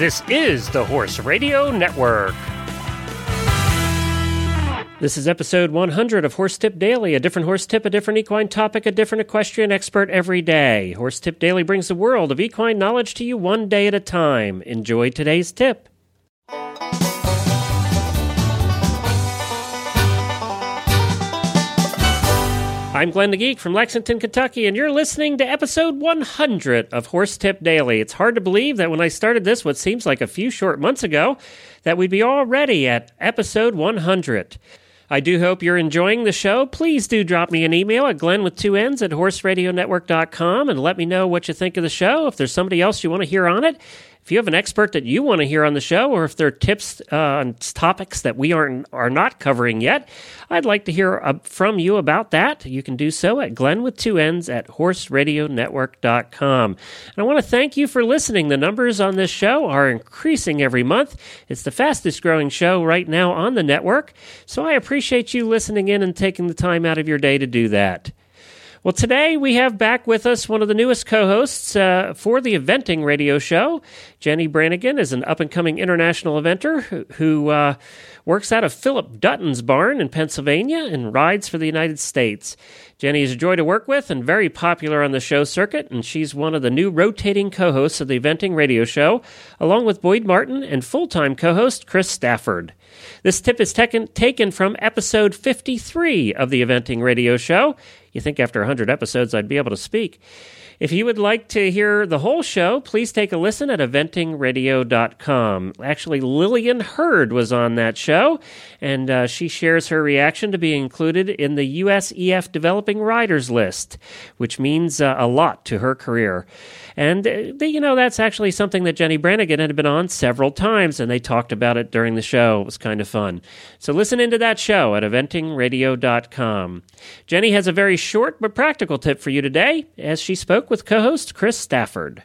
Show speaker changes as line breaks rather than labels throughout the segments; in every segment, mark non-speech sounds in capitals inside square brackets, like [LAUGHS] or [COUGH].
This is the Horse Radio Network. This is episode 100 of Horse Tip Daily, a different horse tip, a different equine topic, a different equestrian expert every day. Horse Tip Daily brings the world of equine knowledge to you one day at a time. Enjoy today's tip. I'm Glenn the Geek from Lexington, Kentucky, and you're listening to episode 100 of Horse Tip Daily. It's hard to believe that when I started this, what seems like a few short months ago, that we'd be already at episode 100. I do hope you're enjoying the show. Please do drop me an email at glenn with two N's at horseradionetwork.com and let me know what you think of the show. If there's somebody else you want to hear on it, if you have an expert that you want to hear on the show, or if there are tips uh, on topics that we aren't are not covering yet, I'd like to hear uh, from you about that. You can do so at Glenn with two N's at horseradionetwork.com. And I want to thank you for listening. The numbers on this show are increasing every month. It's the fastest growing show right now on the network. So I appreciate you listening in and taking the time out of your day to do that. Well, today we have back with us one of the newest co hosts uh, for the eventing radio show. Jennie Brannigan is an up and coming international eventer who, who uh, works out of Phillip Dutton's barn in Pennsylvania and rides for the United States. Jennie is a joy to work with and very popular on the show circuit, and she's one of the new rotating co hosts of the eventing radio show, along with Boyd Martin and full time co host Chris Stafford. This tip is taken, taken from episode 53 of the Eventing Radio Show. You think after 100 episodes I'd be able to speak. If you would like to hear the whole show, please take a listen at eventingradio.com. Actually, Lillian Heard was on that show, and uh, she shares her reaction to being included in the USEF Developing Riders list, which means uh, a lot to her career. And, uh, you know, that's actually something that Jennie Brannigan had been on several times, and they talked about it during the show. It was kind of fun. So listen into that show at eventingradio.com. Jennie has a very short but practical tip for you today as she spoke with co host Chris Stafford.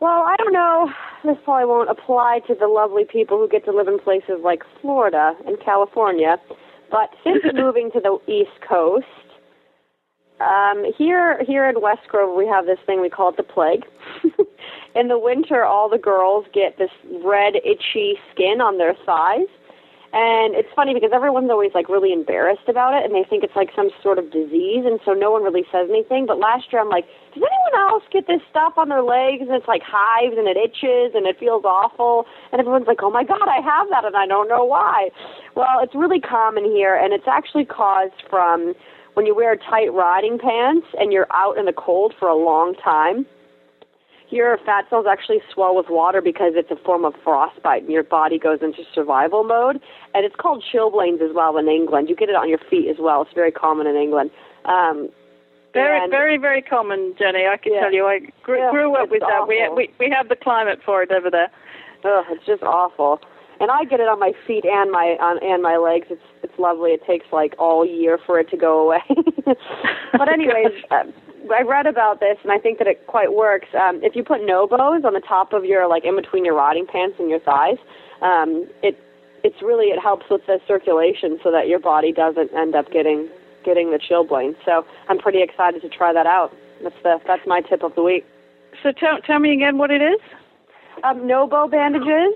Well, I don't know. This probably won't apply to the lovely people who get to live in places like Florida and California. But since [LAUGHS] moving to the East Coast, um, here here in West Grove we have this thing we call it the plague. [LAUGHS] in the winter, all the girls get this red, itchy skin on their thighs and it's funny because everyone's always like really embarrassed about it and they think it's like some sort of disease and so no one really says anything. But last year I'm like, does anyone else get this stuff on their legs and it's like hives and it itches and it feels awful? And everyone's like, oh my God, I have that and I don't know why. Well, it's really common here and it's actually caused from when you wear tight riding pants and you're out in the cold for a long time your fat cells actually swell with water because it's a form of frostbite and your body goes into survival mode. And it's called chilblains as well in England. You get it on your feet as well. It's very common in England. Um,
very, and, very, very common, Jennie. I can
yeah,
tell you. I grew,
yeah,
grew up with
awful.
that. We, we we have the climate for it over there.
Ugh, it's just awful. And I get it on my feet and my on and my legs. It's it's lovely. It takes like all year for it to go away. [LAUGHS] but [LAUGHS] anyways, uh, I read about this, and I think that it quite works. Um, if you put Nobos on the top of your, like, in between your riding pants and your thighs, um, it it's really it helps with the circulation so that your body doesn't end up getting getting the chilblains. So I'm pretty excited to try that out. That's the that's my tip of the week.
So tell tell me again what it is.
Um, Nobo bandages.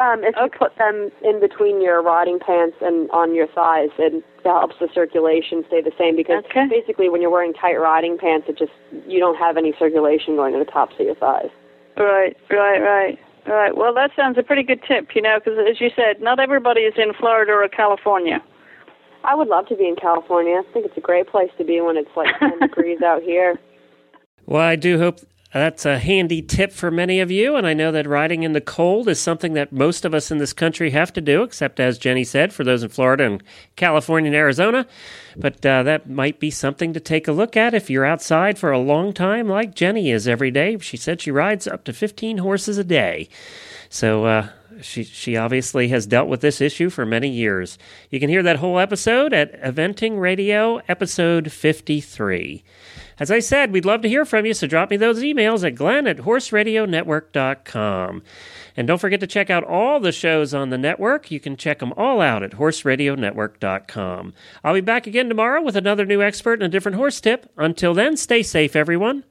Um, if okay. you put them in between your riding pants and on your thighs, it helps the circulation stay the same because
okay.
basically when you're wearing tight riding pants, it just you don't have any circulation going to the tops of your thighs.
Right, right, right, right. Well, that sounds a pretty good tip, you know, because as you said, not everybody is in Florida or California.
I would love to be in California. I think it's a great place to be when it's like 10 [LAUGHS] degrees out here.
Well, I do hope that's a handy tip for many of you, and I know that riding in the cold is something that most of us in this country have to do, except as Jennie said, for those in Florida and California and Arizona. But uh, that might be something to take a look at if you're outside for a long time, like Jennie is every day. She said she rides up to 15 horses a day. So, uh, she she obviously has dealt with this issue for many years. You can hear that whole episode at Eventing Radio, episode 53. As I said, we'd love to hear from you, so drop me those emails at glenn at horseradionetwork.com. And don't forget to check out all the shows on the network. You can check them all out at horseradionetwork.com. I'll be back again tomorrow with another new expert and a different horse tip. Until then, stay safe, everyone.